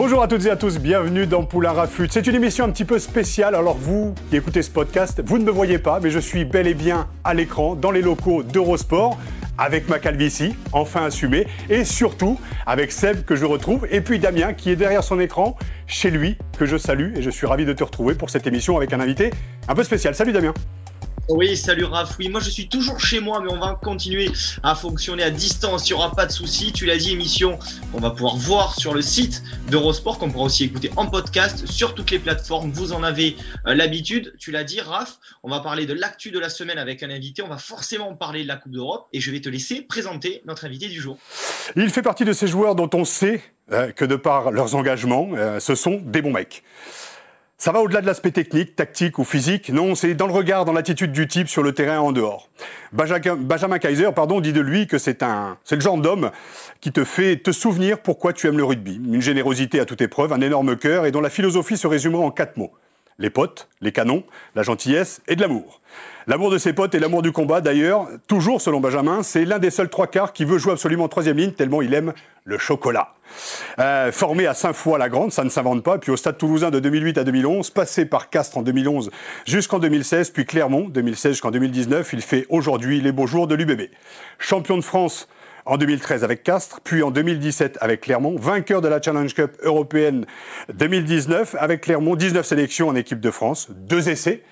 Bonjour à toutes et à tous, bienvenue dans Poulain Rafut. C'est une émission un petit peu spéciale, alors vous qui écoutez ce podcast, vous ne me voyez pas, mais je suis bel et bien à l'écran, dans les locaux d'Eurosport, avec ma calvitie, enfin assumée, et surtout avec Seb que je retrouve, et puis Damien qui est derrière son écran, chez lui, que je salue, et je suis ravi de te retrouver pour cette émission avec un invité un peu spécial. Salut Damien oui, salut Raph. Oui, moi je suis toujours chez moi, mais on va continuer à fonctionner à distance. Il n'y aura pas de souci. Tu l'as dit, émission on va pouvoir voir sur le site d'Eurosport, qu'on pourra aussi écouter en podcast sur toutes les plateformes. Vous en avez euh, l'habitude. Tu l'as dit, Raph. On va parler de l'actu de la semaine avec un invité. On va forcément parler de la Coupe d'Europe et je vais te laisser présenter notre invité du jour. Il fait partie de ces joueurs dont on sait euh, que de par leurs engagements, euh, ce sont des bons mecs. Ça va au-delà de l'aspect technique, tactique ou physique. Non, c'est dans le regard, dans l'attitude du type sur le terrain en dehors. Benjamin Kaiser, pardon, dit de lui que c'est un, c'est le genre d'homme qui te fait te souvenir pourquoi tu aimes le rugby. Une générosité à toute épreuve, un énorme cœur et dont la philosophie se résumerait en quatre mots. Les potes, les canons, la gentillesse et de l'amour. L'amour de ses potes et l'amour du combat, d'ailleurs, toujours selon Benjamin, c'est l'un des seuls trois quarts qui veut jouer absolument en troisième ligne tellement il aime le chocolat. Euh, formé à Saint-Foy-la-Grande, ça ne s'invente pas, puis au Stade Toulousain de 2008 à 2011, passé par Castres en 2011 jusqu'en 2016, puis Clermont 2016 jusqu'en 2019, il fait aujourd'hui les beaux jours de l'UBB. Champion de France en 2013 avec Castres, puis en 2017 avec Clermont, vainqueur de la Challenge Cup européenne 2019 avec Clermont, 19 sélections en équipe de France, deux essais.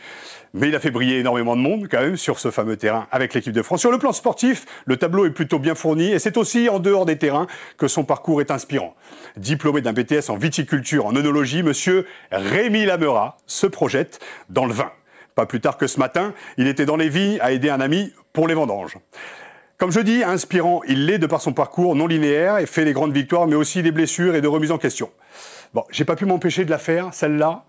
Mais il a fait briller énormément de monde quand même sur ce fameux terrain avec l'équipe de France. Sur le plan sportif, le tableau est plutôt bien fourni et c'est aussi en dehors des terrains que son parcours est inspirant. Diplômé d'un BTS en viticulture, en œnologie, monsieur Rémi Lamera se projette dans le vin. Pas plus tard que ce matin, il était dans les vignes à aider un ami pour les vendanges. Comme je dis, inspirant, il l'est de par son parcours non linéaire et fait des grandes victoires, mais aussi des blessures et de remises en question. Bon, j'ai pas pu m'empêcher de la faire, celle-là,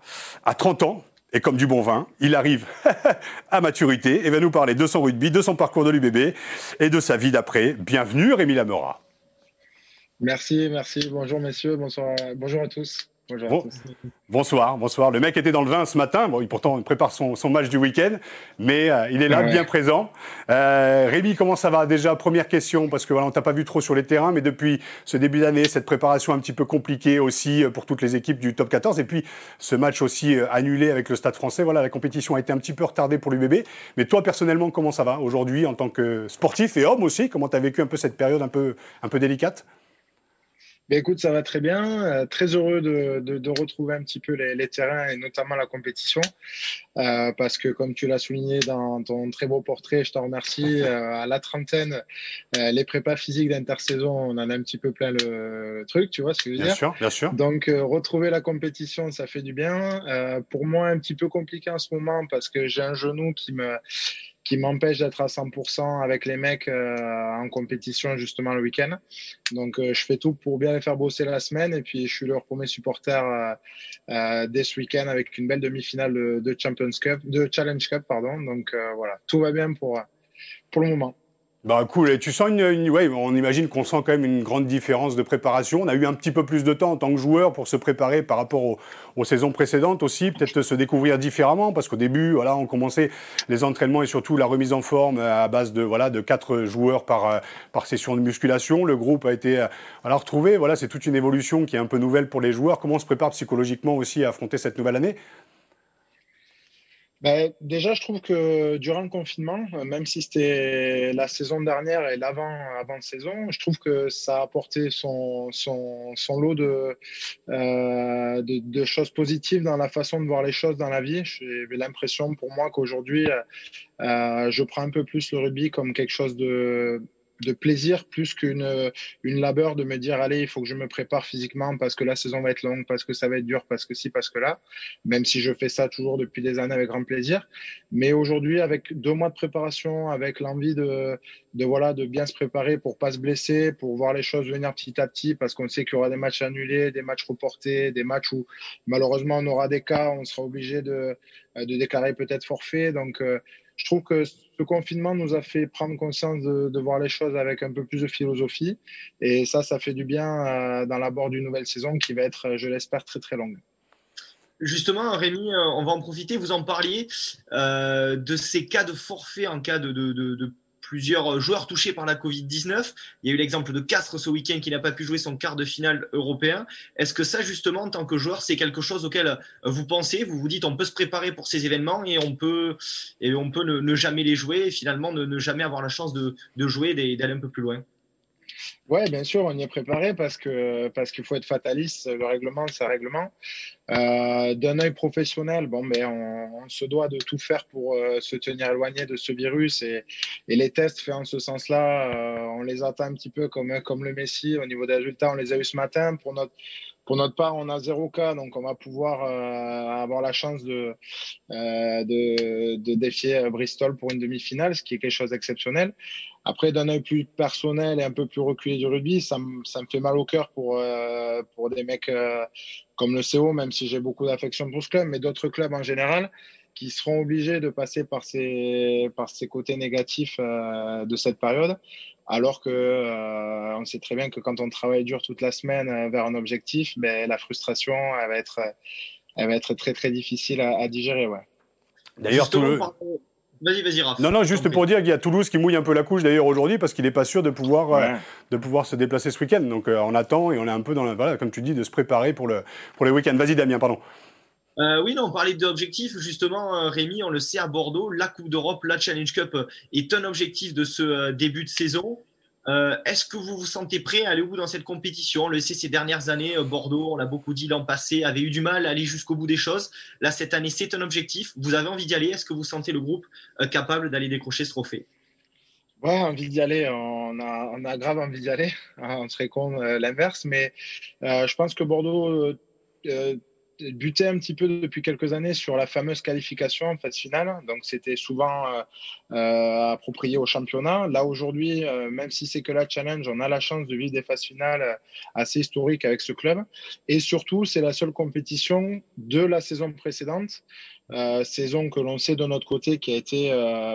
à 30 ans, et comme du bon vin, il arrive à maturité et va nous parler de son rugby, de son parcours de l'UBB et de sa vie d'après. Bienvenue Rémi Lamora. Merci, merci. Bonjour messieurs, bonsoir, bonjour à tous. Bonsoir, bonsoir. Le mec était dans le vin ce matin. Bon, il pourtant prépare son, match du week-end, mais euh, il est là, bien présent. Euh, Rémi, comment ça va? Déjà, première question, parce que voilà, on t'a pas vu trop sur les terrains, mais depuis ce début d'année, cette préparation un petit peu compliquée aussi euh, pour toutes les équipes du Top 14, et puis ce match aussi euh, annulé avec le Stade Français. Voilà, la compétition a été un petit peu retardée pour l'UBB. Mais toi, personnellement, comment ça va aujourd'hui en tant que sportif et homme aussi? Comment tu as vécu un peu cette période un peu, un peu délicate? Ben, écoute, ça va très bien. Euh, très heureux de, de, de, retrouver un petit peu les, les, terrains et notamment la compétition. Euh, parce que, comme tu l'as souligné dans ton très beau portrait, je t'en remercie. Euh, à la trentaine, euh, les prépas physiques d'intersaison, on en a un petit peu plein le, truc, tu vois ce que je veux bien dire? sûr, Bien sûr. Donc, euh, retrouver la compétition, ça fait du bien. pour moi, un petit peu compliqué en ce moment parce que j'ai un genou qui me qui m'empêche d'être à 100% avec les mecs euh, en compétition justement le week-end. Donc euh, je fais tout pour bien les faire bosser la semaine et puis je suis leur premier supporter euh, dès ce week-end avec une belle demi-finale de, Champions Cup, de Challenge Cup pardon. Donc voilà, tout va bien pour pour le moment. Bah cool, tu sens une, on imagine qu'on sent quand même une grande différence de préparation. On a eu un petit peu plus de temps en tant que joueur pour se préparer par rapport aux, saisons précédentes aussi, peut-être se découvrir différemment, parce qu'au début, voilà, on commençait les entraînements et surtout la remise en forme à base de voilà de quatre joueurs par euh, session de musculation. Le groupe a été voilà, euh, retrouvé. Voilà, c'est toute une évolution qui est un peu nouvelle pour les joueurs. Comment on se prépare psychologiquement aussi à affronter cette nouvelle année? Ben, déjà, je trouve que durant le confinement, euh, même si c'était la saison dernière et l'avant avant saison, je trouve que ça a apporté son, son, son lot de, euh, de, de, choses positives dans la façon de voir les choses dans la vie. J'ai l'impression pour moi qu'aujourd'hui, euh, je prends un peu plus le rugby comme quelque chose de de plaisir plus qu'une une labeur de me dire allez il faut que je me prépare physiquement parce que la saison va être longue parce que ça va être dur parce que si parce que là. Même si je fais ça toujours depuis des années avec grand plaisir. Mais aujourd'hui avec deux mois de préparation avec l'envie de, de voilà de bien se préparer pour pas se blesser pour voir les choses venir petit à petit parce qu'on sait qu'il y aura des matchs annulés des matchs reportés des matchs où malheureusement on aura des cas on sera obligé de, de déclarer peut-être forfait. Donc euh, je trouve que ce confinement nous a fait prendre conscience de, voir les choses avec un peu plus de philosophie. Et ça, ça fait du bien euh, dans l'abord d'une nouvelle saison qui va être, je l'espère, très très longue. Justement, Rémi, euh, on va en profiter. Vous en parliez euh, de ces cas de forfait en cas de, de plusieurs euh, joueurs touchés par la Covid-19. Il y a eu l'exemple de Castres ce week-end qui n'a pas pu jouer son quart de finale européen. Est-ce que ça, justement, en tant que joueur, c'est quelque chose auquel euh, vous pensez Vous vous dites, on peut se préparer pour ces événements et on peut, et on peut ne, jamais les jouer et finalement ne, jamais avoir la chance de, de jouer, d'aller un peu plus loin? Oui, bien sûr, on y est préparé parce que parce qu'il faut être fataliste. Le règlement, c'est un règlement. Euh, D'un œil professionnel, bon, mais ben, on, se doit de tout faire pour euh, se tenir éloigné de ce virus et, les tests faits en ce sens-là, euh, on les attend un petit peu comme comme le Messi au niveau des résultats. On les a eu ce matin pour notre pour notre part, on a zéro cas, donc on va pouvoir avoir la chance de, de, de, défier Bristol pour une demi-finale, ce qui est quelque chose d'exceptionnel. Après, d'un œil plus personnel et un peu plus reculé du rugby, ça, me, ça me fait mal au cœur pour, euh, pour des mecs euh, comme le CO, même si j'ai beaucoup d'affection pour ce club, mais d'autres clubs en général qui seront obligés de passer par ces, par ces côtés négatifs euh, de cette période alors que euh, on sait très bien que quand on travaille dur toute la semaine euh, vers un objectif, ben, la frustration, elle va être, elle va être très très difficile à, digérer. Ouais. D'ailleurs, tout le... Vas-y, vas-y, Raph. Non, non, juste pour dire qu'il y a Toulouse qui mouille un peu la couche d'ailleurs aujourd'hui parce qu'il n'est pas sûr de pouvoir, euh, de pouvoir se déplacer ce week-end. Donc on attend et on est un peu dans la, voilà, comme tu dis, de se préparer pour, le, pour les week-ends. Vas-y, Damien, pardon. Euh, oui, non, on parlait d'objectifs. Justement, euh, Rémi, on le sait à Bordeaux, la Coupe d'Europe, la Challenge Cup euh, est un objectif de ce début de saison. Est-ce que vous vous sentez prêt à aller où dans cette compétition? On le sait, ces dernières années, Bordeaux, on l'a beaucoup dit l'an passé, avait eu du mal à aller jusqu'au bout des choses. Là, cette année, c'est un objectif. Vous avez envie d'y aller? Est-ce que vous sentez le groupe capable d'aller décrocher ce trophée? Ouais, envie d'y aller. On a, on a grave envie d'y aller. On serait con l'inverse, mais je pense que Bordeaux buté un petit peu depuis quelques années sur la fameuse qualification en phase finale. Donc, c'était souvent euh, euh, approprié au championnat. Là, aujourd'hui, euh, même si c'est que la challenge, on a la chance de vivre des phases finales assez historiques avec ce club. Et surtout, c'est la seule compétition de la saison précédente. saison que l'on sait de notre côté qui a été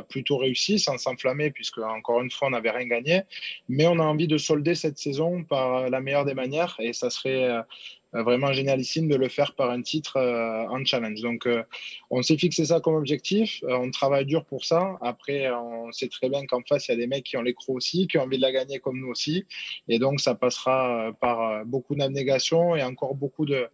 plutôt réussie, sans s'enflammer, puisque encore une fois, on n'avait rien gagné. Mais on a envie de solder cette saison par la meilleure des manières, et ça serait vraiment génialissime de le faire par un titre euh, en challenge. Donc, euh, on s'est fixé ça comme objectif. on travaille dur pour ça. Après, on sait très bien qu'en face, il y a des mecs qui ont les crocs aussi, qui ont envie de la gagner comme nous aussi. Et donc, ça passera par beaucoup d'abnégation et encore beaucoup de,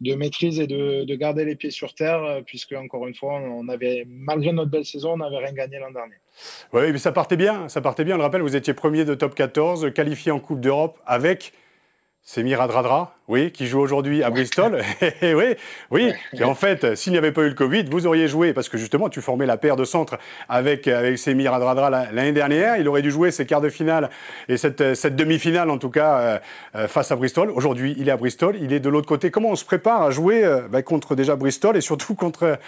de maîtrise et de, de, garder les pieds sur terre, puisque, encore une fois, on avait, malgré notre belle saison, on n'avait rien gagné l'an dernier. Oui, mais ça partait bien. Ça partait bien. On le rappelle, vous étiez premier de top 14, qualifié en Coupe d'Europe avec c'est Miradradra, oui, qui joue aujourd'hui à Bristol. Eh oui, oui. Et en fait, s'il n'y avait pas eu le Covid, vous auriez joué, parce que justement, tu formais la paire de centre avec, avec Semir Adradra l'année dernière. Il aurait dû jouer ses quarts de finale et cette, cette demi-finale, en tout cas, euh, euh, face à Bristol. Aujourd'hui, il est à Bristol. Il est de l'autre côté. Comment on se prépare à jouer euh, bah, contre déjà Bristol et surtout contre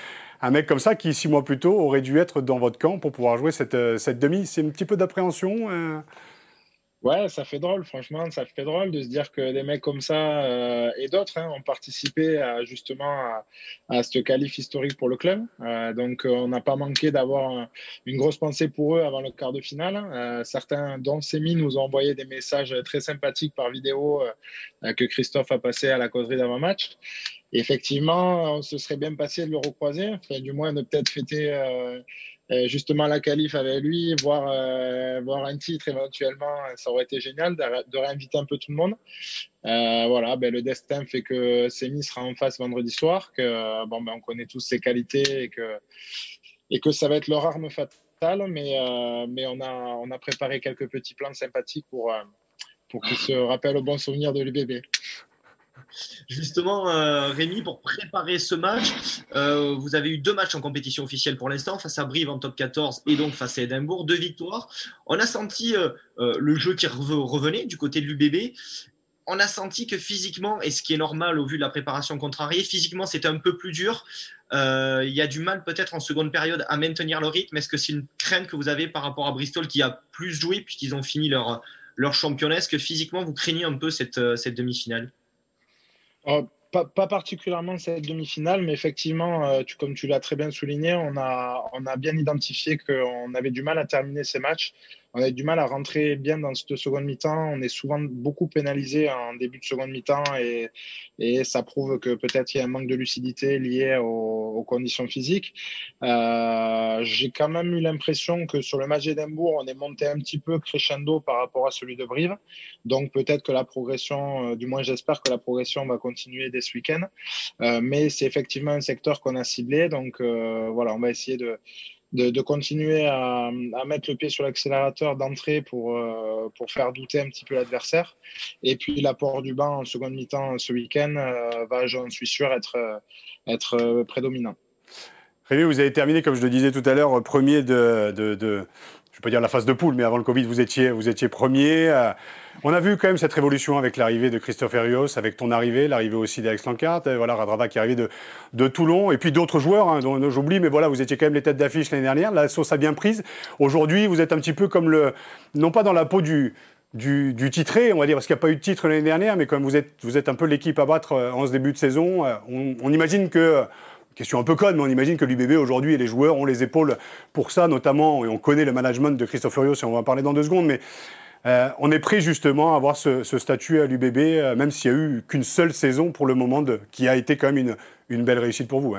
un mec comme ça qui, six mois plus tôt, aurait dû être dans votre camp pour pouvoir jouer cette, cette demi? C'est un petit peu d'appréhension Ouais, ça fait drôle, franchement, ça fait drôle de se dire que des mecs comme ça euh, et d'autres hein, ont participé à, justement à, ce qualif historique pour le club. Euh, donc, euh, on n'a pas manqué d'avoir une grosse pensée pour eux avant le quart de finale. certains, dont Semi, nous ont envoyé des messages très sympathiques par vidéo que Christophe a passé à la causerie d'avant-match. Effectivement, on se serait bien passé de le recroiser, enfin, du moins de peut-être fêter euh, justement la qualif avec lui, voir, euh, voir un titre éventuellement, ça aurait été génial de, réinviter un peu tout le monde. Euh, voilà, ben, le destin fait que Semi sera en face vendredi soir, que bon, ben, on connaît tous ses qualités et que, et que ça va être leur arme fatale, mais, mais on, a, on a préparé quelques petits plans sympathiques pour, pour qu'ils se rappellent au bon souvenir de l'UBB. Justement, euh, Rémi, pour préparer ce match, euh, vous avez eu deux matchs en compétition officielle pour l'instant, face à Brive en top 14 et donc face à Édimbourg, deux victoires. On a senti le jeu qui revenait du côté de l'UBB on a senti que physiquement, et ce qui est normal au vu de la préparation contrariée, physiquement c'était un peu plus dur. Euh, il y a du mal peut-être en seconde période à maintenir le rythme. Est-ce que c'est une crainte que vous avez par rapport à Bristol qui a plus joué puisqu'ils ont fini leur, leur championnat? Est-ce que physiquement vous craignez un peu cette, euh, cette demi-finale? Pas, particulièrement cette demi-finale, mais effectivement, euh, comme tu l'as très bien souligné, on a, on a bien identifié qu'on avait du mal à terminer ces matchs on a du mal à rentrer bien dans cette seconde mi-temps. On est souvent beaucoup pénalisé en début de seconde mi-temps et, ça prouve que peut-être il y a un manque de lucidité lié aux, conditions physiques. Euh, J'ai quand même eu l'impression que sur le match d'Edimbourg, on est monté un petit peu crescendo par rapport à celui de Brive. Donc peut-être que la progression, euh, du moins j'espère que la progression va continuer dès ce week-end. Euh, mais c'est effectivement un secteur qu'on a ciblé. Donc voilà, on va essayer de de, continuer à, mettre le pied sur l'accélérateur d'entrée pour, euh, pour faire douter un petit peu l'adversaire. Et puis l'apport du banc en seconde mi-temps ce week-end euh, va, j'en suis sûr, être, être prédominant. Rémi, vous avez terminé, comme je le disais tout à l'heure, premier de je ne vais pas dire la phase de poule, mais avant le Covid, vous étiez, vous étiez premier. Euh, on a vu quand même cette révolution avec l'arrivée de Christophe Rios, avec ton arrivée, l'arrivée aussi d'Alex Lancard, voilà, Radrava qui est arrivé de, de Toulon, et puis d'autres joueurs hein, dont, j'oublie, mais voilà, vous étiez quand même les têtes d'affiche l'année dernière. La sauce a bien prise. Aujourd'hui, vous êtes un petit peu comme le, non pas dans la peau du, du, du, titré, on va dire, parce qu'il n'y a pas eu de titre l'année dernière, mais comme vous êtes, vous êtes un peu l'équipe à battre euh, en ce début de saison, euh, on, on imagine que Question un peu conne, mais on imagine que l'UBB aujourd'hui et les joueurs ont les épaules pour ça, notamment, et on connaît le management de Christophe Furios, et on va en parler dans deux secondes, mais euh, on est prêt justement à avoir ce, statut à l'UBB, euh, même s'il n'y a eu qu'une seule saison pour le moment, qui a été quand même une, belle réussite pour vous.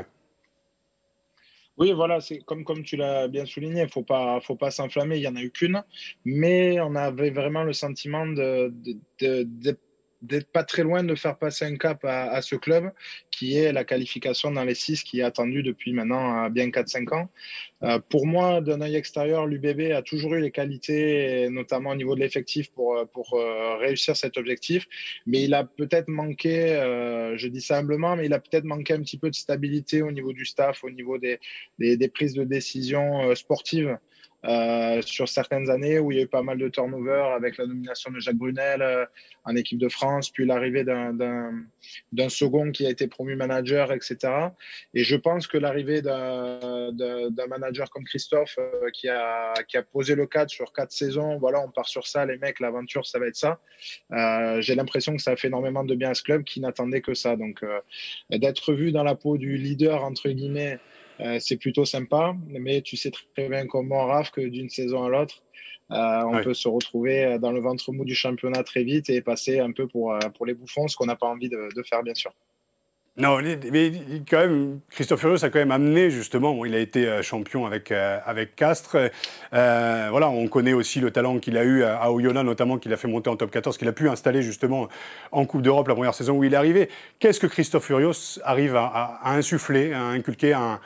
Oui, voilà, c'est comme, tu l'as bien souligné, il ne faut pas, s'enflammer, il n'y en a eu qu'une, mais on avait vraiment le sentiment de, de d'être pas très loin de faire passer un cap à, ce club, qui est la qualification dans les six qui est attendue depuis maintenant euh, bien 4-5 ans. Euh, pour moi, d'un œil extérieur, l'UBB a toujours eu les qualités, notamment au niveau de l'effectif, pour, euh, pour réussir cet objectif. Mais il a peut-être manqué, je dis ça humblement, mais il a peut-être manqué un petit peu de stabilité au niveau du staff, au niveau des, des, des prises de décision sportives. Euh, sur certaines années où il y a eu pas mal de turnover avec la nomination de Jacques Brunel euh, en équipe de France, puis l'arrivée d'un second qui a été promu manager, etc. Et je pense que l'arrivée d'un manager comme Christophe euh, qui, a, qui a posé le cadre sur quatre saisons, voilà, on part sur ça, les mecs, l'aventure, ça va être ça. J'ai l'impression que ça a fait énormément de bien à ce club qui n'attendait que ça. Donc, d'être vu dans la peau du leader, entre guillemets, euh, c'est plutôt sympa, mais tu sais très bien comme moi, Raph, que d'une saison à l'autre, euh, on peut se retrouver euh, dans le ventre mou du championnat très vite et passer un peu pour, pour les bouffons, ce qu'on n'a pas envie de, faire, bien sûr. Non, mais quand même, Christophe Furios a quand même amené justement. il a été champion avec avec Castres. voilà, on connaît aussi le talent qu'il a eu à Oyonnax, notamment qu'il a fait monter en top 14, qu'il a pu installer justement en Coupe d'Europe la première saison où il est arrivé. Qu'est-ce que Christophe Furios arrive à, à insuffler, à inculquer un,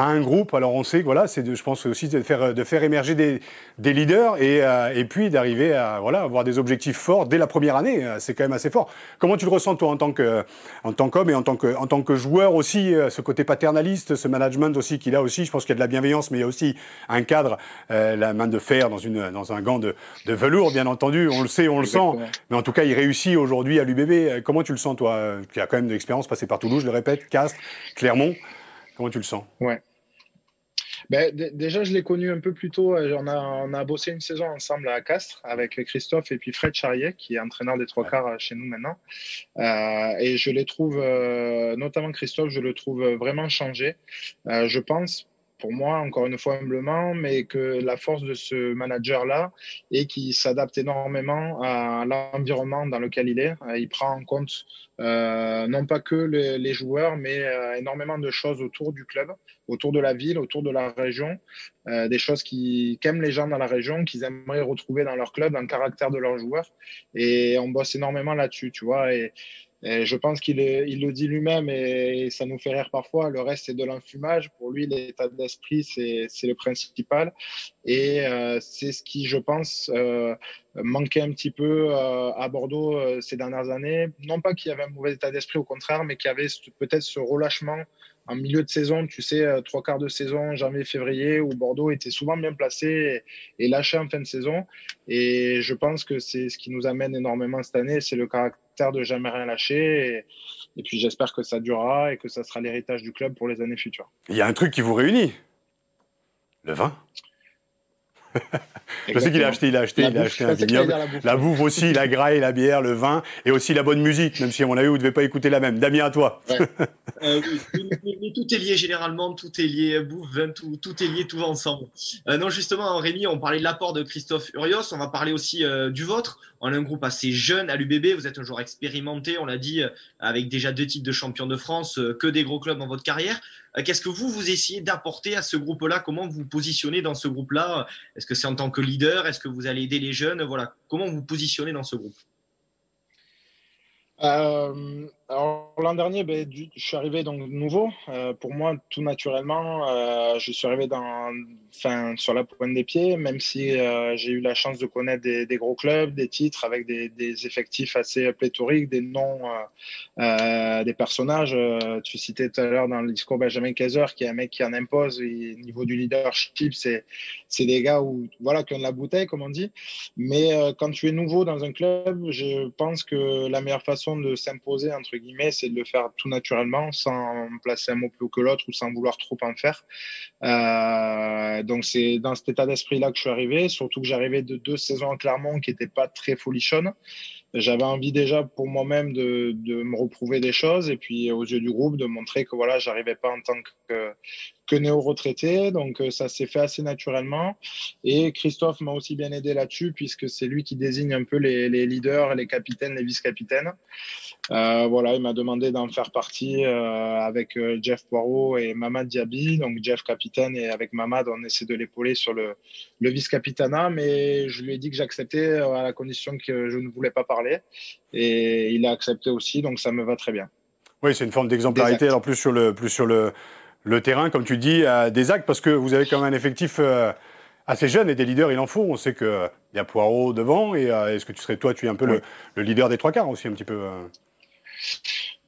à un groupe. Alors on sait que voilà, c'est je pense aussi de faire, de faire émerger des, des leaders et, euh, et puis d'arriver à voilà, avoir des objectifs forts dès la première année. Euh, c'est quand même assez fort. Comment tu le ressens toi en tant que en tant qu'homme et en tant que en tant que joueur aussi, euh, ce côté paternaliste, ce management aussi qu'il a aussi. Je pense qu'il y a de la bienveillance, mais il y a aussi un cadre, la main de fer dans une dans un gant de, de velours, bien entendu. On le sait, on le sent. Mais en tout cas, il réussit aujourd'hui à l'UBB. Comment tu le sens toi, qui a quand même de l'expérience, passé par Toulouse, je le répète, Castres, Clermont. Comment tu le sens? Ouais. Ben, déjà, je l'ai connu un peu plus tôt. Euh, on a, on a bossé une saison ensemble à Castres avec Christophe et puis Fred Charrier, qui est entraîneur des trois quarts euh, chez nous maintenant. Euh, et je les trouve, euh, notamment Christophe, je le trouve vraiment changé. Euh, je pense, pour moi, encore une fois humblement, mais que la force de ce manager-là est qu'il s'adapte énormément à l'environnement dans lequel il est. Il prend en compte euh, non pas que les, joueurs, mais euh, énormément de choses autour du club, autour de la ville, autour de la région, euh, des choses qu'aiment les gens dans la région, qu'ils aimeraient retrouver dans leur club, dans le caractère de leurs joueurs. Et on bosse énormément là-dessus, tu vois. Et je pense qu'il il le dit lui-même et, ça nous fait rire parfois. Le reste, c'est de l'enfumage. Pour lui, l'état d'esprit, c'est le principal. Et euh, c'est ce qui, je pense, euh, manquait un petit peu euh, à Bordeaux euh, ces dernières années. Non pas qu'il y avait un mauvais état d'esprit, au contraire, mais qu'il y avait peut-être ce relâchement en milieu de saison, tu sais, euh, trois quarts de saison, janvier, février, où Bordeaux était souvent bien placé et, lâché en fin de saison. Et je pense que c'est ce qui nous amène énormément cette année, c'est le caractère de jamais rien lâcher. Et, puis j'espère que ça durera et que ça sera l'héritage du club pour les années futures. Il y a un truc qui vous réunit, le vin. Je sais qu'il a acheté, il a acheté, il a acheté un vignoble. La, bouffe aussi, la graille, la bière, le vin, et aussi la bonne musique, même si à mon avis, vous ne devez pas écouter la même. Damien, à toi. Euh, mais, tout est lié généralement, tout est lié, bouffe, vin, tout, tout est lié, tout va ensemble. Euh, non, justement, Rémi, on parlait de l'apport de Christophe Urios, on va parler aussi euh, du vôtre. On a un groupe assez jeune à l'UBB, vous êtes un joueur expérimenté, on l'a dit, avec déjà deux titres de champion de France, que des gros clubs dans votre carrière. Qu'est-ce que vous, vous essayez d'apporter à ce groupe-là? Comment vous positionnez dans ce groupe-là? Est-ce que c'est en tant que leader? Est-ce que vous allez aider les jeunes? Voilà, comment vous positionnez dans ce groupe? Euh, alors l'an dernier, ben, je suis arrivé donc nouveau. Euh, pour moi, tout naturellement, euh, je suis arrivé dans, enfin, sur la pointe des pieds, même si euh, j'ai eu la chance de connaître des, gros clubs, des titres avec des, effectifs assez pléthoriques, des noms, des personnages. tu citais tout à l'heure dans le discours Benjamin Kaiser, qui est un mec qui en impose. Au niveau du leadership, c'est c'est des gars où voilà qui ont de la bouteille, comme on dit. Mais quand tu es nouveau dans un club, je pense que la meilleure façon de s'imposer entre c'est de le faire tout naturellement, sans placer un mot plus haut que l'autre ou sans vouloir trop en faire. Euh, donc c'est dans cet état d'esprit-là que je suis arrivé, surtout que j'arrivais de deux saisons en Clermont qui n'étaient pas très folichonnes. J'avais envie déjà pour moi-même de, de, me reprouver des choses et puis aux yeux du groupe de montrer que voilà, j'arrivais pas en tant que, que néo-retraité. Donc euh, ça s'est fait assez naturellement. Et Christophe m'a aussi bien aidé là-dessus puisque c'est lui qui désigne un peu les, les leaders, les capitaines, les vice-capitaines. Euh, voilà, il m'a demandé d'en faire partie euh, avec Jeff Poirot et Mamad Diaby. Donc Jeff capitaine et avec Mamad, on essaie de l'épauler sur le, le vice-capitana. Mais je lui ai dit que j'acceptais à la condition que je ne voulais pas parler. Et il a accepté aussi, donc ça me va très bien. Oui, c'est une forme d'exemplarité, alors plus sur le, plus sur le, le terrain, comme tu dis, des actes, parce que vous avez quand même un effectif assez jeune et des leaders, il en faut. On sait qu'il y a Poirot devant, et est-ce que tu serais, toi, tu es un peu le, le, leader des trois quarts aussi, un petit peu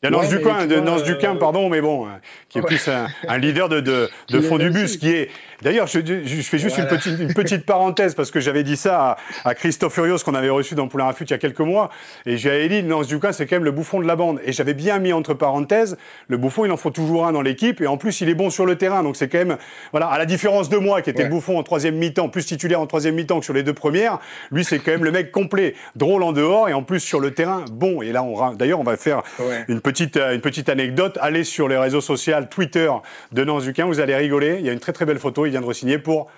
il y a Nance Duquin, de Nance Duquin, pardon, mais bon, qui est plus un, un, leader de, de, de fond du bus, qui est D'ailleurs, je, je, fais juste une, petite, une, petite, parenthèse parce que j'avais dit ça à, à Christophe Furios qu'on avait reçu dans Poulain Rafut il y a quelques mois. Et j'ai dit, Nance Duquin, c'est quand même le bouffon de la bande. Et j'avais bien mis entre parenthèses, le bouffon, il en faut toujours un dans l'équipe. Et en plus, il est bon sur le terrain. Donc c'est quand même, voilà, à la différence de moi qui était le bouffon en troisième mi-temps, plus titulaire en troisième mi-temps que sur les deux premières, lui, c'est quand même le mec complet, drôle en dehors et en plus sur le terrain, bon. Et là, on, d'ailleurs, on va faire une, petite, euh, une petite anecdote. Allez sur les réseaux sociaux, Twitter de Nance Duquin, vous allez rigoler. Il y a une très très belle photo. Il vient de re-signer pour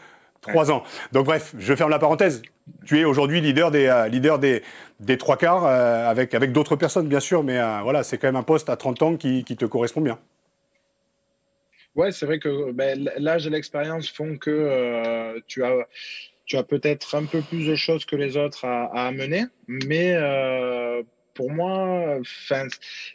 trois ans. Donc bref, je ferme la parenthèse. Tu es aujourd'hui leader des euh, leader des, des trois quarts euh, avec avec d'autres personnes bien sûr, mais euh, voilà, c'est quand même un poste à 30 ans qui, qui te correspond bien. Ouais, c'est vrai que ben, l'âge et l'expérience font que tu as tu as peut-être un peu plus de choses que les autres à, à amener, mais pour moi,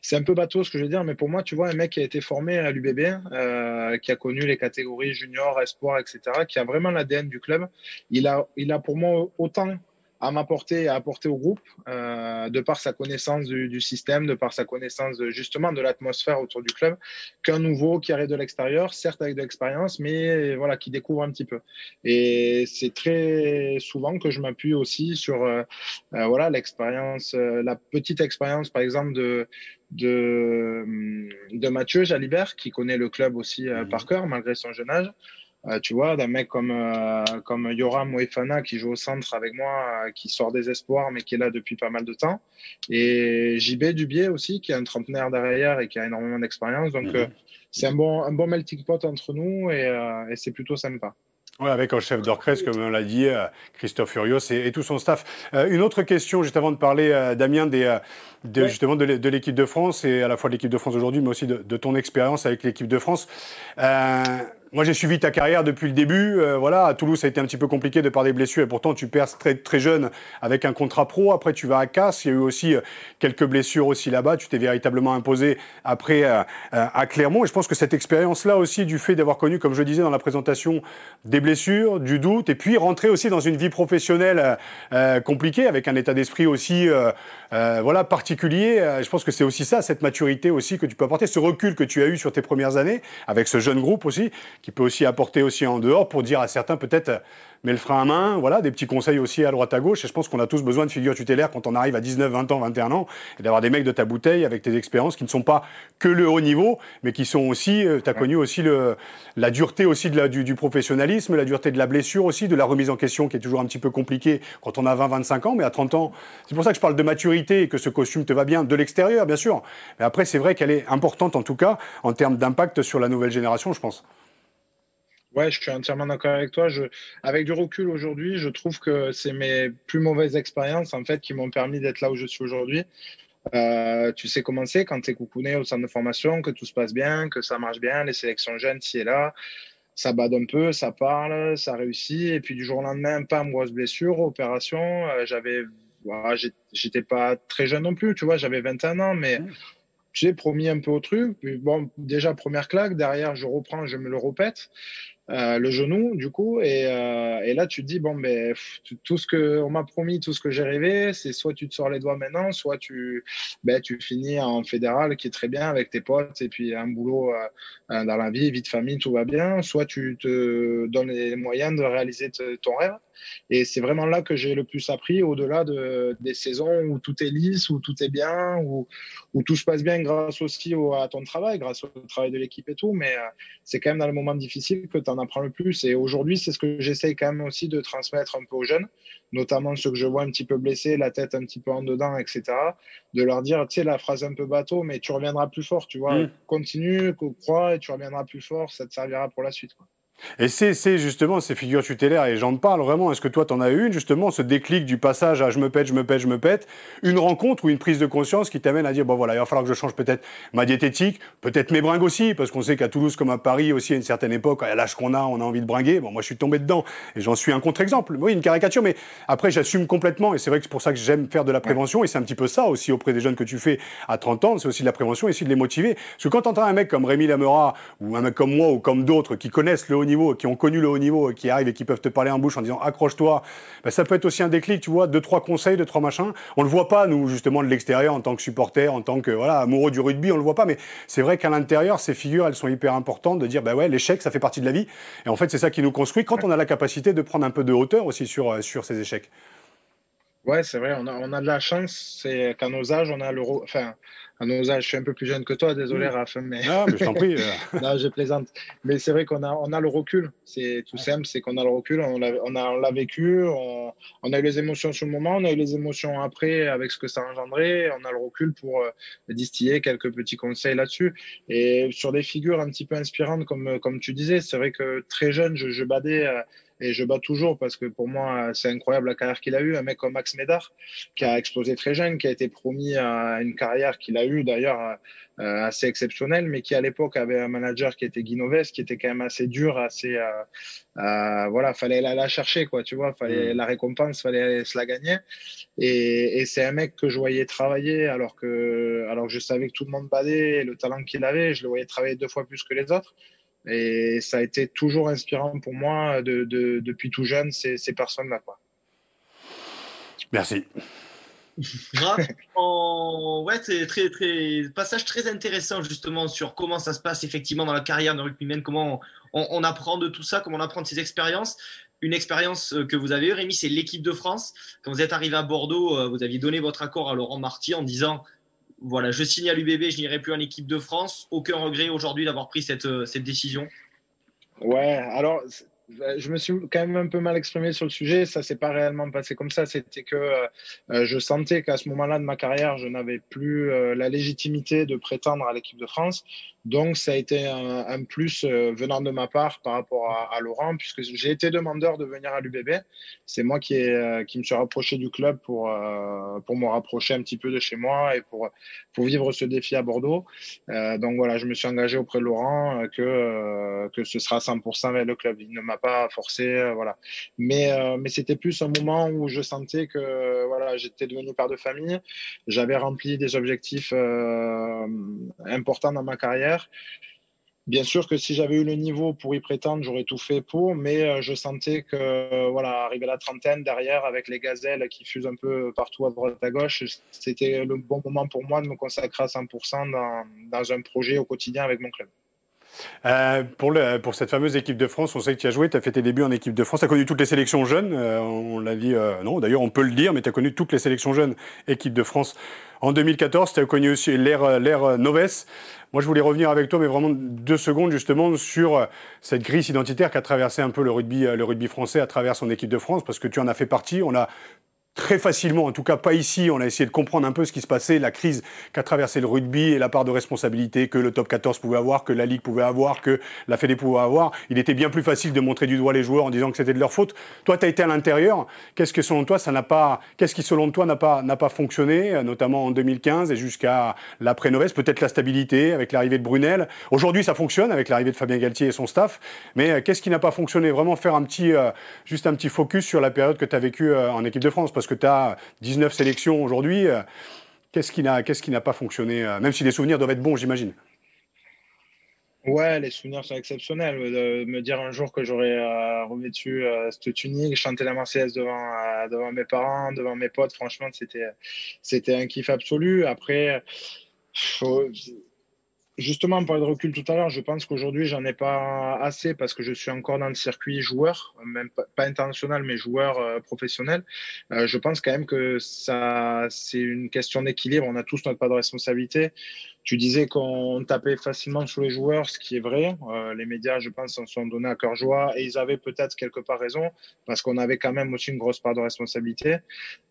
c'est un peu bateau ce que je veux dire, mais pour moi, tu vois, un mec qui a été formé à l'UBB, euh, qui a connu les catégories junior, espoir, etc., qui a vraiment l'ADN du club, il a, il a pour moi autant à m'apporter, à apporter au groupe, euh, de par sa connaissance du, du, système, de par sa connaissance de, justement de l'atmosphère autour du club, qu'un nouveau qui arrive de l'extérieur, certes avec de l'expérience, mais voilà, qui découvre un petit peu. Et c'est très souvent que je m'appuie aussi sur euh, euh voilà l'expérience, euh, la petite expérience, par exemple de de, de Mathieu Jalibert, qui connaît le club aussi euh, mmh. par cœur malgré son jeune âge. Euh, tu vois, d'un mec comme, euh, comme Yoram Moefana qui joue au centre avec moi, euh, qui sort des espoirs, mais qui est là depuis pas mal de temps. Et JB Dubier aussi, qui est un trentenaire derrière et qui a énormément d'expérience. Donc, mhm. c'est un bon, un bon melting pot entre nous et, et c'est plutôt sympa. Oui, avec un chef d'orchestre, comme on l'a dit, Christophe Furios et, et, tout son staff. une autre question, juste avant de parler, Damien, des, de, justement de l'équipe de France et à la fois de l'équipe de France aujourd'hui, mais aussi de, de ton expérience avec l'équipe de France. Euh, moi, j'ai suivi ta carrière depuis le début. Euh, voilà, à Toulouse, ça a été un petit peu compliqué de par des blessures et pourtant tu perds très, très jeune avec un contrat pro. Après, tu vas à Casse. Il y a eu aussi euh, quelques blessures aussi là-bas. Tu t'es véritablement imposé après euh, à Clermont. Et je pense que cette expérience-là aussi, du fait d'avoir connu, comme je disais dans la présentation, des blessures, du doute, et puis rentrer aussi dans une vie professionnelle compliquée avec un état d'esprit aussi, voilà, particulier. je pense que c'est aussi ça, cette maturité aussi que tu peux apporter, ce recul que tu as eu sur tes premières années avec ce jeune groupe aussi qui peut aussi apporter aussi en dehors pour dire à certains peut-être mais le frein à main, voilà, des petits conseils aussi à droite à gauche. Et je pense qu'on a tous besoin de figures tutélaires quand on arrive à 19, 20 ans, 21 ans, et d'avoir des mecs de ta bouteille avec tes expériences qui ne sont pas que le haut niveau, mais qui sont aussi, euh, tu as connu aussi le, la dureté aussi de la, du, du, professionnalisme, la dureté de la blessure aussi, de la remise en question qui est toujours un petit peu compliquée quand on a 20, 25 ans, mais à 30 ans, c'est pour ça que je parle de maturité et que ce costume te va bien de l'extérieur, bien sûr. Mais après, c'est vrai qu'elle est importante en tout cas en termes d'impact sur la nouvelle génération, je pense. Ouais, je suis entièrement d'accord avec toi. Je, avec du recul aujourd'hui, je trouve que c'est mes plus mauvaises expériences en fait qui m'ont permis d'être là où je suis aujourd'hui. Euh, tu sais comment c'est quand tu es coucouné au centre de formation, que tout se passe bien, que ça marche bien, les sélections jeunes, ci et là, ça bade un peu, ça parle, ça réussit, et puis du jour au lendemain, pas grosse blessure, opération. Euh, j'avais, j'étais pas très jeune non plus, tu vois, j'avais 21 ans, mais mmh. j'ai promis un peu au truc. bon, déjà première claque, derrière je reprends, je me le répète. Euh, le genou, du coup. Et, euh, et, là, tu dis, bon, ben, tout ce que on m'a promis, tout ce que j'ai rêvé, c'est soit tu te sors les doigts maintenant, soit tu, ben, tu finis en fédéral, qui est très bien avec tes potes, et puis un boulot euh, dans la vie, vie de famille, tout va bien, soit tu te donnes les moyens de réaliser ton rêve. Et c'est vraiment là que j'ai le plus appris, au-delà de, des saisons où tout est lisse, où tout est bien, où, tout se passe bien grâce aussi à ton travail, grâce au travail de l'équipe et tout. Mais euh, c'est quand même dans le moment difficile que tu en apprends le plus. Et aujourd'hui, c'est ce que j'essaye quand même aussi de transmettre un peu aux jeunes, notamment ceux que je vois un petit peu blessés, la tête un petit peu en dedans, etc. De leur dire, tu sais, la phrase un peu bateau, mais tu reviendras plus fort, tu vois. Mmh. Continue, crois et tu reviendras plus fort, ça te servira pour la suite. Quoi. Et c'est justement ces figures tutélaires, et j'en parle vraiment, est-ce que toi t'en as eu une, justement, ce déclic du passage à je me pète, je me pète, je me pète, une rencontre ou une prise de conscience qui t'amène à dire, bon voilà, il va falloir que je change peut-être ma diététique, peut-être mes bringues aussi, parce qu'on sait qu'à Toulouse comme à Paris aussi, à une certaine époque, à l'âge qu'on a, on a envie de bringuer. Bon, moi je suis tombé dedans, et j'en suis un contre-exemple. Oui, une caricature, mais après j'assume complètement, et c'est vrai que c'est pour ça que j'aime faire de la prévention, et c'est un petit peu ça aussi auprès des jeunes que tu fais à 30 ans, c'est aussi de la prévention, et aussi de les motiver. Parce que quand t'entends un mec comme Rémi Lamera, ou un mec comme moi, ou comme d'autres, qui connaissent le haut qui ont connu le haut niveau qui arrivent et qui peuvent te parler en bouche en disant accroche-toi, ben, ça peut être aussi un déclic, tu vois, deux, trois conseils, deux, trois machins. On le voit pas, nous, justement, de l'extérieur, en tant que supporter, en tant que, voilà, amoureux du rugby, on le voit pas, mais c'est vrai qu'à l'intérieur, ces figures, elles sont hyper importantes de dire, bah ouais, l'échec, ça fait partie de la vie. Et en fait, c'est ça qui nous construit quand on a la capacité de prendre un peu de hauteur aussi sur, euh, sur ces échecs. Ouais, c'est vrai, on a, on a de la chance, c'est qu'à nos âges, on a l'euro, enfin, à nos âges, je suis un peu plus jeune que toi, désolé mmh. Raph, mais... Non, mais je t'en prie. Euh. non, je plaisante. Mais c'est vrai qu'on a, on a le recul, c'est tout simple, c'est qu'on a le recul, on l'a, on a, on l'a vécu, on, on, a eu les émotions sur le moment, on a eu les émotions après avec ce que ça a engendré, on a le recul pour euh, distiller quelques petits conseils là-dessus. Et sur des figures un petit peu inspirantes, comme, comme tu disais, c'est vrai que très jeune, je, je badais... Euh, et je bats toujours parce que pour moi, c'est incroyable la carrière qu'il a eue. Un mec comme Max Médard, qui a explosé très jeune, qui a été promis à une carrière qu'il a eue d'ailleurs euh, assez exceptionnelle, mais qui à l'époque avait un manager qui était Guinoves, qui était quand même assez dur, assez. Euh, euh, voilà, fallait la, la, chercher, quoi, tu vois, fallait mm. la récompense, fallait se la gagner. Et, et c'est un mec que je voyais travailler alors que, alors que je savais que tout le monde badait, le talent qu'il avait, je le voyais travailler deux fois plus que les autres. Et ça a été toujours inspirant pour moi de, de, depuis tout jeune, ces, ces personnes-là. Merci. ouais, c'est très, très, passage très intéressant justement sur comment ça se passe effectivement dans la carrière de rugbyman, comment on, on, apprend de tout ça, comment on apprend de ces expériences. Une expérience que vous avez eue, Rémi, c'est l'équipe de France. Quand vous êtes arrivé à Bordeaux, euh, vous aviez donné votre accord à Laurent Marty en disant voilà, je signe à l'UBB, je n'irai plus en équipe de France. Aucun regret aujourd'hui d'avoir pris cette, euh, cette décision Ouais, alors je me suis quand même un peu mal exprimé sur le sujet. Ça s'est pas réellement passé comme ça. C'était que euh, euh, je sentais qu'à ce moment-là de ma carrière, je n'avais plus la légitimité de prétendre à l'équipe de France. Donc, ça a été un, plus euh, venant de ma part par rapport à, Laurent, puisque j'ai été demandeur de venir à l'UBB. C'est moi qui, euh, qui me suis rapproché du club pour, euh, pour me rapprocher un petit peu de chez moi et pour, pour vivre ce défi à Bordeaux. donc voilà, je me suis engagé auprès de Laurent que, que ce sera 100% avec le club. Il ne m'a pas forcé, voilà. Mais, mais c'était plus un moment où je sentais que voilà, j'étais devenu père de famille. J'avais rempli des objectifs importants dans ma carrière. Bien sûr que si j'avais eu le niveau pour y prétendre, j'aurais tout fait pour, mais euh, je sentais que, voilà, arrivé à la trentaine, derrière, avec les gazelles qui fusent un peu partout à droite à gauche, c'était le bon moment pour moi de me consacrer à 100% dans, dans un projet au quotidien avec mon club. Euh, pour, cette fameuse équipe de France, on sait que tu as joué, tu as fait tes débuts en équipe de France, tu as connu toutes les sélections jeunes, euh, on l'a dit, non, d'ailleurs on peut le dire, mais tu as connu toutes les sélections jeunes équipe de France en 2014. Tu as connu aussi l'ère Noves. Moi, je voulais revenir avec toi, mais vraiment deux secondes justement sur euh, cette crise identitaire qu'a traversé un peu le rugby, euh, le rugby français à travers son équipe de France, parce que tu en as fait partie. On a très facilement, en tout cas pas ici, on a essayé de comprendre un peu ce qui se passait, la crise qu'a traversé le rugby et la part de responsabilité que le top 14 pouvait avoir, que la Ligue pouvait avoir, que la Fédé pouvait avoir. Il était bien plus facile de montrer du doigt les joueurs en disant que c'était de leur faute. Toi, tu as été à l'intérieur. Qu'est-ce que selon toi, ça n'a pas, qu'est-ce qui selon toi n'a pas, n'a pas fonctionné, notamment en 2015 et jusqu'à l'après-Novès Peut-être la stabilité avec l'arrivée de Brunel. Aujourd'hui, ça fonctionne avec l'arrivée de Fabien Galtier et son staff. Mais euh, qu'est-ce qui n'a pas fonctionné? Vraiment faire un petit, euh, juste un petit focus sur la période que tu as vécue euh, en équipe de France parce que tu as 19 sélections aujourd'hui. Euh, qu'est-ce qui n'a pas fonctionné euh, Même si les souvenirs doivent être bons, j'imagine. Ouais, les souvenirs sont exceptionnels. De me dire un jour que j'aurais euh, revêtu cette tunique, chanter la Marseillaise devant, mes parents, devant mes potes, franchement, c'était un kiff absolu. Après, Justement, on parlait de recul tout à l'heure. Je pense qu'aujourd'hui, j'en ai pas assez parce que je suis encore dans le circuit joueur, même pas, international, mais joueur euh, professionnel. Euh, je pense quand même que ça, c'est une question d'équilibre. On a tous notre part de responsabilité. Tu disais qu'on tapait facilement sur les joueurs, ce qui est vrai. Euh, les médias, je pense, s'en sont donnés à cœur joie et ils avaient peut-être quelque part raison parce qu'on avait quand même aussi une grosse part de responsabilité.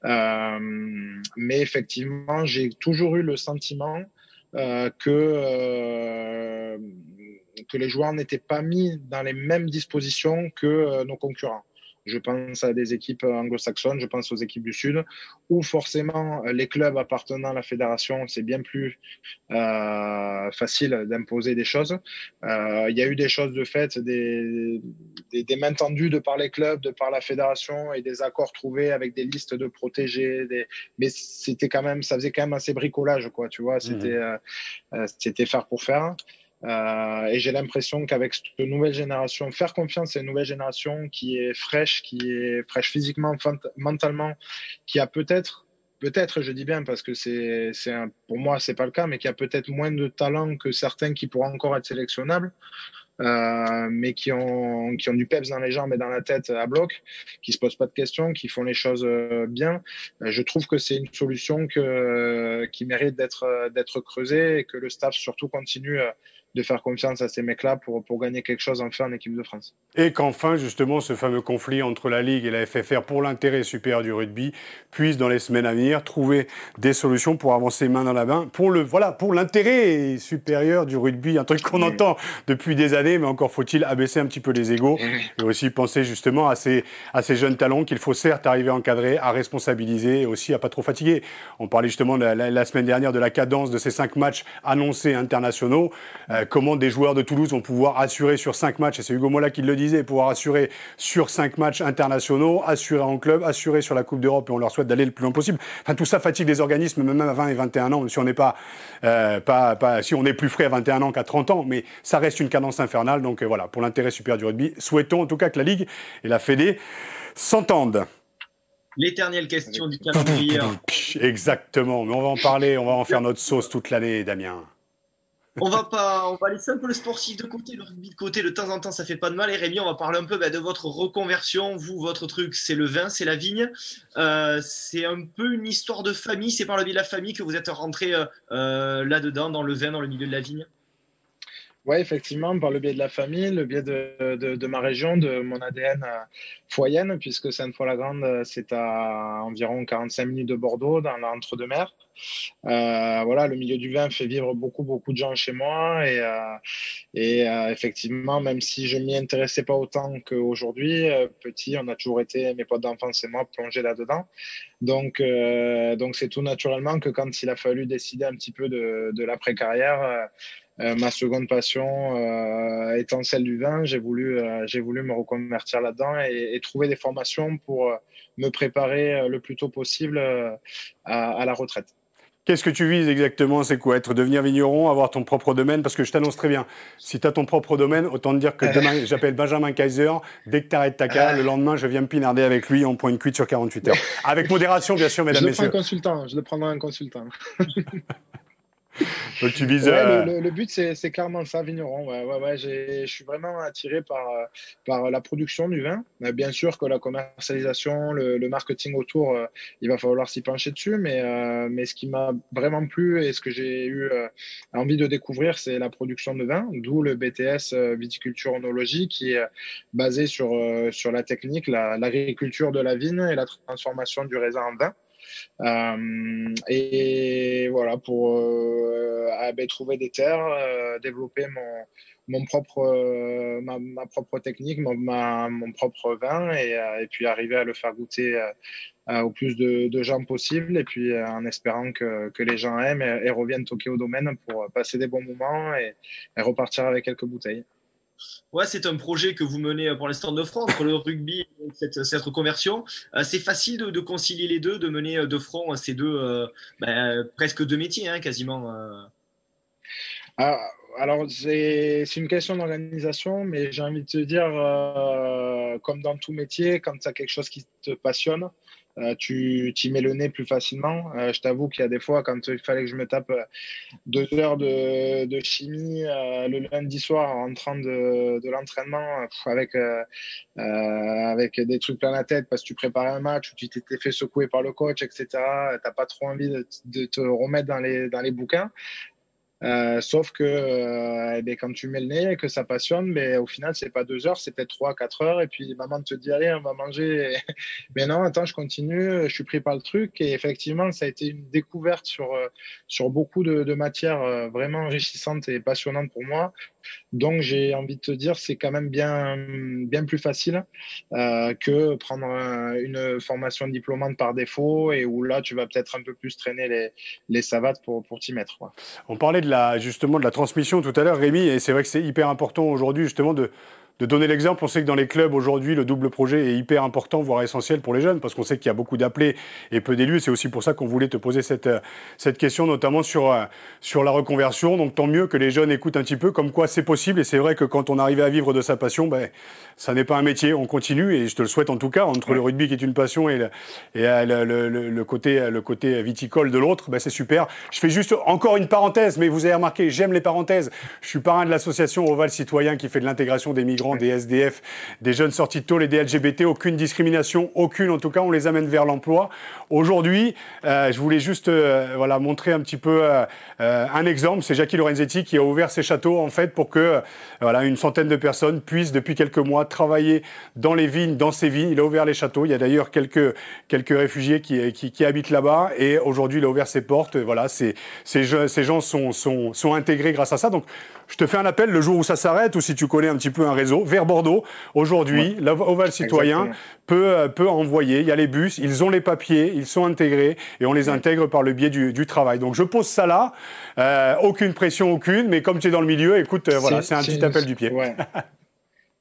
mais effectivement, j'ai toujours eu le sentiment euh, que, euh, que les joueurs n'étaient pas mis dans les mêmes dispositions que euh, nos concurrents. Je pense à des équipes anglo-saxonnes, je pense aux équipes du Sud, où forcément les clubs appartenant à la fédération, c'est bien plus euh, facile d'imposer des choses. Euh, il y a eu des choses de fait, des, des, des, mains tendues de par les clubs, de par la fédération et des accords trouvés avec des listes de protégés. Des... Mais c'était quand même, ça faisait quand même assez bricolage, quoi. Tu vois, c'était mmh. euh, c'était faire pour faire. Euh, et j'ai l'impression qu'avec cette nouvelle génération, faire confiance à une nouvelle génération qui est fraîche, qui est fraîche physiquement, mentalement, qui a peut-être, peut-être, je dis bien parce que c'est, c'est pour moi c'est pas le cas, mais qui a peut-être moins de talent que certains qui pourraient encore être sélectionnables. Euh, mais qui ont, qui ont du peps dans les jambes et dans la tête à bloc, qui se posent pas de questions, qui font les choses euh, bien. Je trouve que c'est une solution qui mérite d'être, d'être creusée et que le staff surtout continue de faire confiance à ces mecs-là pour, pour gagner quelque chose enfin en équipe de France. Et qu'enfin, justement, ce fameux conflit entre la Ligue et la FFR pour l'intérêt supérieur du rugby puisse, dans les semaines à venir, trouver des solutions pour avancer main dans la main pour le voilà pour l'intérêt supérieur du rugby, un truc qu'on entend depuis des années, mais encore faut-il abaisser un petit peu les égaux et aussi penser justement à ces, à ces jeunes talents qu'il faut certes arriver à encadrer, à responsabiliser et aussi à pas trop fatiguer. On parlait justement la, la, semaine dernière de la cadence de ces cinq matchs annoncés internationaux. Euh, comment des joueurs de Toulouse vont pouvoir assurer sur cinq matchs, et c'est Hugo Mola qui le disait, pouvoir assurer sur cinq matchs internationaux, assurer en club, assurer sur la Coupe d'Europe, et on leur souhaite d'aller le plus loin possible. Enfin, tout ça fatigue les organismes, même à 20 et 21 ans, si on n'est pas, euh, pas, pas, si on est plus frais à 21 ans qu'à 30 ans, mais ça reste une cadence infernale. Donc euh, voilà, pour l'intérêt supérieur du rugby, souhaitons en tout cas que la Ligue et la Fédé s'entendent. L'éternelle question du calendrier. Exactement, mais on va en parler, on va en faire notre sauce toute l'année, Damien on va pas, on va laisser un peu le sportif de côté, le rugby de côté. De temps en temps, ça fait pas de mal. Et Rémi, on va parler un peu bah, de votre reconversion. Vous, votre truc, c'est le vin, c'est la vigne. Euh, c'est un peu une histoire de famille. C'est par le biais de la famille que vous êtes rentré euh, euh, là-dedans, dans le vin, dans le milieu de la vigne. Ouais, effectivement, par le biais de la famille, le biais de, ma région, de mon ADN euh, foyenne, puisque Sainte-Foy-la-Grande, euh, c'est à environ 45 minutes de Bordeaux, dans l'entre-deux-mers. Euh, voilà, le milieu du vin fait vivre beaucoup, beaucoup de gens chez moi. Et, effectivement, même si je m'y intéressais pas autant qu'aujourd'hui, petit, on a toujours été, mes potes d'enfance et moi, plongés là-dedans. Donc, donc c'est tout naturellement que quand il a fallu décider un petit peu de, de l'après-carrière, euh, ma seconde passion euh, étant celle du vin, j'ai voulu, euh, j'ai voulu me reconvertir là-dedans et, trouver des formations pour me préparer le plus tôt possible à, la retraite. Qu'est-ce que tu vises exactement? C'est quoi? Être devenir vigneron, avoir ton propre domaine? Parce que je t'annonce très bien, si tu as ton propre domaine, autant te dire que demain, j'appelle Benjamin Kaiser, dès que tu arrêtes ta carte, le lendemain, je viens me pinarder avec lui, en point de cuite sur 48 heures. Avec modération, bien sûr, mesdames, je messieurs. Je le prends un consultant, je le prendrai un consultant. Donc tu vises. le, but, c'est clairement ça, vigneron. Ouais, ouais, ouais, je suis vraiment attiré par, par la production du vin. Bien sûr que la commercialisation, le, marketing autour, euh, il va falloir s'y pencher dessus. Mais, euh, mais ce qui m'a vraiment plu et ce que j'ai eu euh, envie de découvrir, c'est la production de vin, d'où le BTS viticulture onologie qui est basé sur, sur la technique, l'agriculture de la vigne et la transformation du raisin en vin. Euh, et voilà, pour euh, ah, ben, trouver des terres, euh, développer mon, propre, ma, propre technique, mon, propre vin, et, et, puis arriver à le faire goûter au plus de, gens possible, et puis en espérant que, que les gens aiment et, reviennent toquer au domaine pour passer des bons moments et, et repartir avec quelques bouteilles. Ouais, c'est un projet que vous menez pour l'instant de front entre le rugby et cette, cette reconversion. Euh, c'est facile de, concilier les deux, de mener euh, de front ces deux, euh, ben, presque deux métiers, hein, quasiment. Ah, alors, c'est une question d'organisation, mais j'ai envie de te dire, comme dans tout métier, quand tu as quelque chose qui te passionne, euh, tu y mets le nez plus facilement. Euh, je t'avoue qu'il y a des fois, quand il fallait que je me tape euh, deux heures de, chimie le lundi soir en de, de l'entraînement avec, avec des trucs plein la tête parce que tu préparais un match ou tu t'étais fait secouer par le coach, etc. Tu n'as pas trop envie de, de, te remettre dans les, dans les bouquins. Euh, sauf que euh, eh bien, quand tu mets le nez et que ça passionne, mais au final, c'est pas deux heures, c'est peut-être trois, quatre heures. Et puis maman te dit, allez, on va manger. mais non, attends, je continue, je suis pris par le truc. Et effectivement, ça a été une découverte sur, euh, sur beaucoup de, de matières euh, vraiment enrichissantes et passionnantes pour moi. Donc, j'ai envie de te dire, c'est quand même bien, bien plus facile euh, que prendre une formation diplômante par défaut et où là, tu vas peut-être un peu plus traîner les, les savates pour, pour t'y mettre. On parlait de la, justement de la transmission tout à l'heure, Rémi, et c'est vrai que c'est hyper important aujourd'hui, justement, de, de donner l'exemple. On sait que dans les clubs aujourd'hui, le double projet est hyper important, voire essentiel pour les jeunes, parce qu'on sait qu'il y a beaucoup d'appelés et peu d'élus. C'est aussi pour ça qu'on voulait te poser cette, euh, cette question, notamment sur, euh, sur la reconversion. Donc tant mieux que les jeunes écoutent un petit peu comme quoi c'est possible. Et c'est vrai que quand on arrive à vivre de sa passion, ben, ça n'est pas un métier. On continue, et je te le souhaite en tout cas, entre le rugby qui est une passion et le, et euh, le, le, côté, le côté viticole de l'autre, ben, c'est super. Je fais juste encore une parenthèse, mais vous avez remarqué, j'aime les parenthèses. Je suis parrain de l'association Oval Citoyen qui fait de l'intégration des migrants des SDF, des jeunes sortis de tôle et des LGBT. Aucune discrimination, aucune en tout cas, on les amène vers l'emploi. Aujourd'hui, euh, je voulais juste euh, voilà, montrer un petit peu euh, un exemple. C'est Jackie Lorenzetti qui a ouvert ses châteaux en fait pour que voilà, une centaine de personnes puissent depuis quelques mois travailler dans les vignes, dans ces vignes. Il a ouvert les châteaux. Il y a d'ailleurs quelques, quelques réfugiés qui, qui, habitent là-bas et aujourd'hui il a ouvert ses portes. Voilà, ces, ces, ces gens sont, sont, sont intégrés grâce à ça. Donc je te fais un appel le jour où ça s'arrête ou si tu connais un petit peu un réseau, vers Bordeaux. Aujourd'hui, l'Oval Citoyen peut, euh, peut envoyer. Il y a les bus, ils ont les papiers, ils sont intégrés et on les intègre par le biais du, du travail. Donc je pose ça là. Euh, aucune pression, aucune, mais comme tu es dans le milieu, écoute, euh, voilà, c'est un petit appel du pied. Ouais.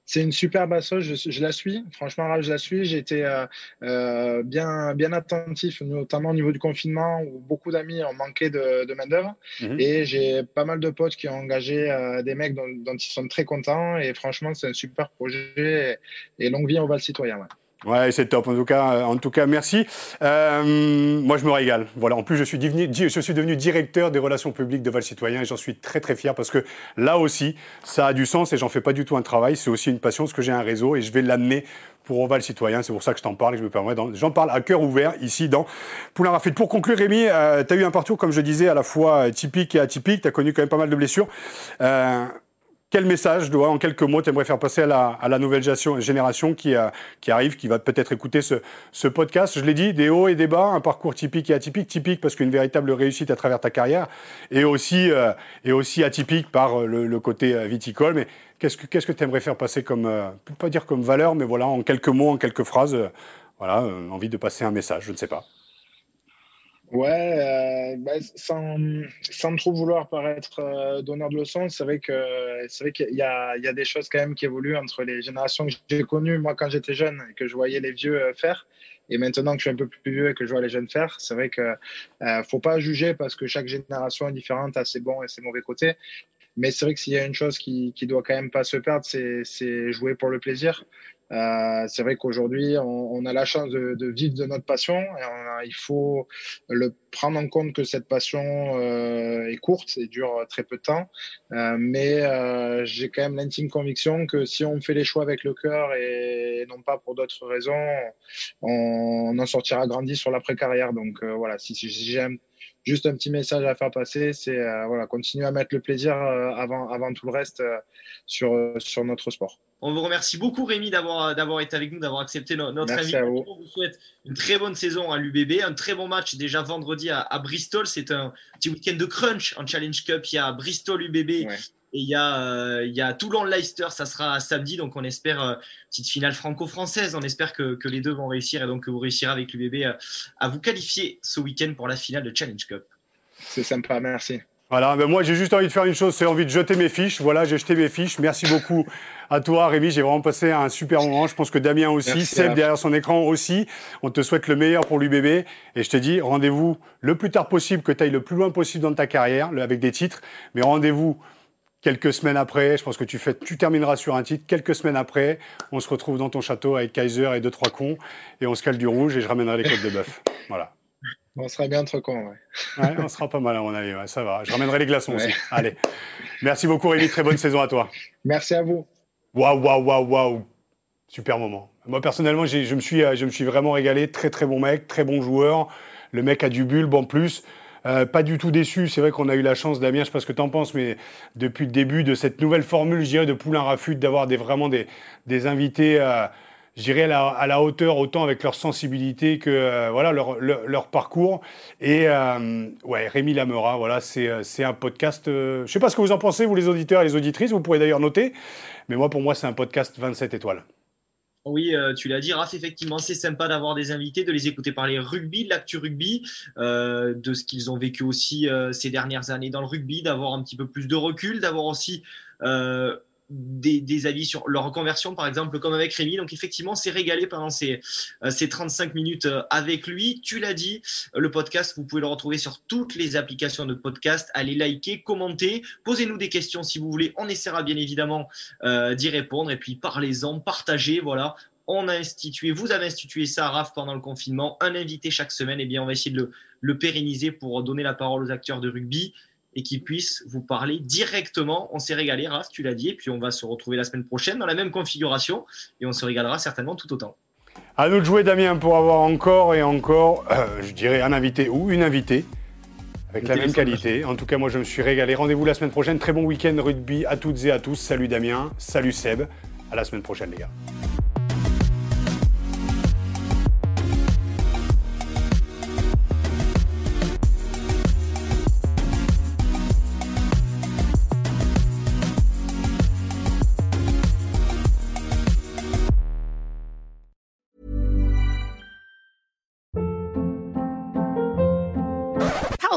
C'est une superbe assoce, je, je, la suis. Franchement, je la suis. J'ai été euh, euh, bien, bien attentif, notamment au niveau du confinement, où beaucoup d'amis ont manqué de, de main-d'œuvre. Mhm. Et j'ai pas mal de potes qui ont engagé euh, des mecs dont, dont, ils sont très contents. Et franchement, c'est un super projet. Et, longue vie au Val Citoyen. Ouais. Ouais, c'est top. En tout cas, euh, en tout cas, merci. Euh, moi, je me régale. Voilà. En plus, je suis devenu, devenu directeur des relations publiques de Val Citoyen et j'en suis très très fier parce que là aussi, ça a du sens et j'en fais pas du tout un travail. C'est aussi une passion parce que j'ai un réseau et je vais l'amener pour Val Citoyen. C'est pour ça que je t'en parle et je me permets. J'en parle à cœur ouvert ici dans Poulain Rafid. Pour conclure, Rémi, euh, tu as eu un parcours, comme je disais, à la fois typique et atypique. Tu as connu quand même pas mal de blessures. Euh, quel message, dois, en quelques mots, tu aimerais faire passer à la, nouvelle génération qui, qui arrive, qui va peut-être écouter ce, podcast? Je l'ai dit, des hauts et des bas, un parcours typique et atypique. Typique parce qu'une véritable réussite à travers ta carrière, et aussi, euh, et aussi atypique par le, côté euh, viticole. Mais qu'est-ce que tu aimerais faire passer comme, euh, pas dire comme valeur, mais voilà, en quelques mots, en quelques phrases, voilà, envie de passer un message, je ne sais pas. Ouais, euh, bah, sans, sans trop vouloir paraître euh, donneur de leçons, c'est vrai que c'est vrai qu'il y a, il y a des choses quand même qui évoluent entre les générations que j'ai connues moi quand j'étais jeune et que je voyais les vieux euh, faire et maintenant que je suis un peu plus vieux et que je vois les jeunes faire, c'est vrai que euh, faut pas juger parce que chaque génération est différente, a ses bons et ses mauvais côtés. Mais c'est vrai que s'il y a une chose qui, qui doit quand même pas se perdre, c'est jouer pour le plaisir. Euh, c'est vrai qu'aujourd'hui, on, on, a la chance de, de, vivre de notre passion il faut le prendre en compte que cette passion euh, est courte et dure très peu de temps. Euh, mais euh, j'ai quand même l'intime conviction que si on fait les choix avec le cœur et non pas pour d'autres raisons, on, en sortira grandi sur l'après-carrière. Donc euh, voilà, si, si j'aime juste un petit message à faire passer, c'est euh, voilà, continuer à mettre le plaisir euh, avant, avant tout le reste euh, sur, sur notre sport. On vous remercie beaucoup Rémi d'avoir d'avoir été avec nous, d'avoir accepté notre invitation. On vous souhaite une très bonne saison à l'UBB, un très bon match déjà vendredi à, Bristol. C'est un petit week-end de crunch en Challenge Cup. Il y a Bristol UBB et il y a, euh, il y a Toulon-Leicester, ça sera samedi, donc on espère euh, petite finale franco-française. On espère que, que, les deux vont réussir et donc que vous réussirez avec l'UBB euh, à vous qualifier ce week-end pour la finale de Challenge Cup. C'est sympa, merci. Voilà, ben moi j'ai juste envie de faire une chose, c'est envie de jeter mes fiches. Voilà, j'ai jeté mes fiches. Merci beaucoup à toi, Rémi. J'ai vraiment passé un super moment. Je pense que Damien aussi, Seb derrière son écran aussi. On te souhaite le meilleur pour l'UBB. Et je te dis, rendez-vous le plus tard possible, que tu ailles le plus loin possible dans ta carrière, avec des titres. Mais rendez-vous Quelques semaines après, je pense que tu, fais, tu termineras sur un titre. Quelques semaines après, on se retrouve dans ton château avec Kaiser et deux, trois cons. Et on se cale du rouge et je ramènerai les côtes de bœuf. Voilà. On sera bien entre cons, ouais. ouais. on sera pas mal à mon avis, ça va. Je ramènerai les glaçons aussi. Allez. Merci beaucoup, Rémi. Très bonne saison à toi. Merci à vous. Waouh, waouh, waouh, waouh. Super moment. Moi, personnellement, je me, suis, je me suis vraiment régalé. Très, très bon mec, très bon joueur. Le mec a du bulbe en plus. Euh, pas du tout déçu. C'est vrai qu'on a eu la chance, Damien, je sais pas ce que tu en penses, mais depuis le début de cette nouvelle formule, je dirais, de Poulain Rafut, d'avoir des, vraiment des, invités, euh, à la, hauteur, autant avec leur sensibilité que euh, voilà, leur, parcours. Et ouais, Rémi Lamera, voilà, c'est un podcast. je sais pas ce que vous en pensez, vous les auditeurs et les auditrices, vous pourrez d'ailleurs noter. Mais moi, pour moi, c'est un podcast 27 étoiles. Oui, euh, tu l'as dit, Raph, effectivement, c'est sympa d'avoir des invités, de les écouter parler rugby, de l'actu rugby, euh, de ce qu'ils ont vécu aussi euh, ces dernières années dans le rugby, d'avoir un petit peu plus de recul, d'avoir aussi des, avis sur leur reconversion, par exemple, comme avec Rémi. Donc, effectivement, c'est régalé pendant ces, euh, ces 35 minutes euh, avec lui. Tu l'as dit, euh, le podcast, vous pouvez le retrouver sur toutes les applications de podcast. Allez liker, commenter, posez-nous des questions si vous voulez. On essaiera bien évidemment d'y répondre. Et puis, parlez-en, partagez. Voilà. On a institué, vous avez institué ça, Raph, pendant le confinement, un invité chaque semaine. Et eh bien, on va essayer de le, le pérenniser pour donner la parole aux acteurs de rugby et qui puisse vous parler directement. On s'est régalé, Raph, tu l'as dit, et puis on va se retrouver la semaine prochaine dans la même configuration et on se régalera certainement tout autant. À nous de jouer, Damien, pour avoir encore et encore, euh, je dirais, un invité ou une invitée avec la même qualité. En tout cas, moi, je me suis régalé. Rendez-vous la semaine prochaine. Très bon week-end rugby à toutes et à tous. Salut Damien, salut Seb. À la semaine prochaine, les gars.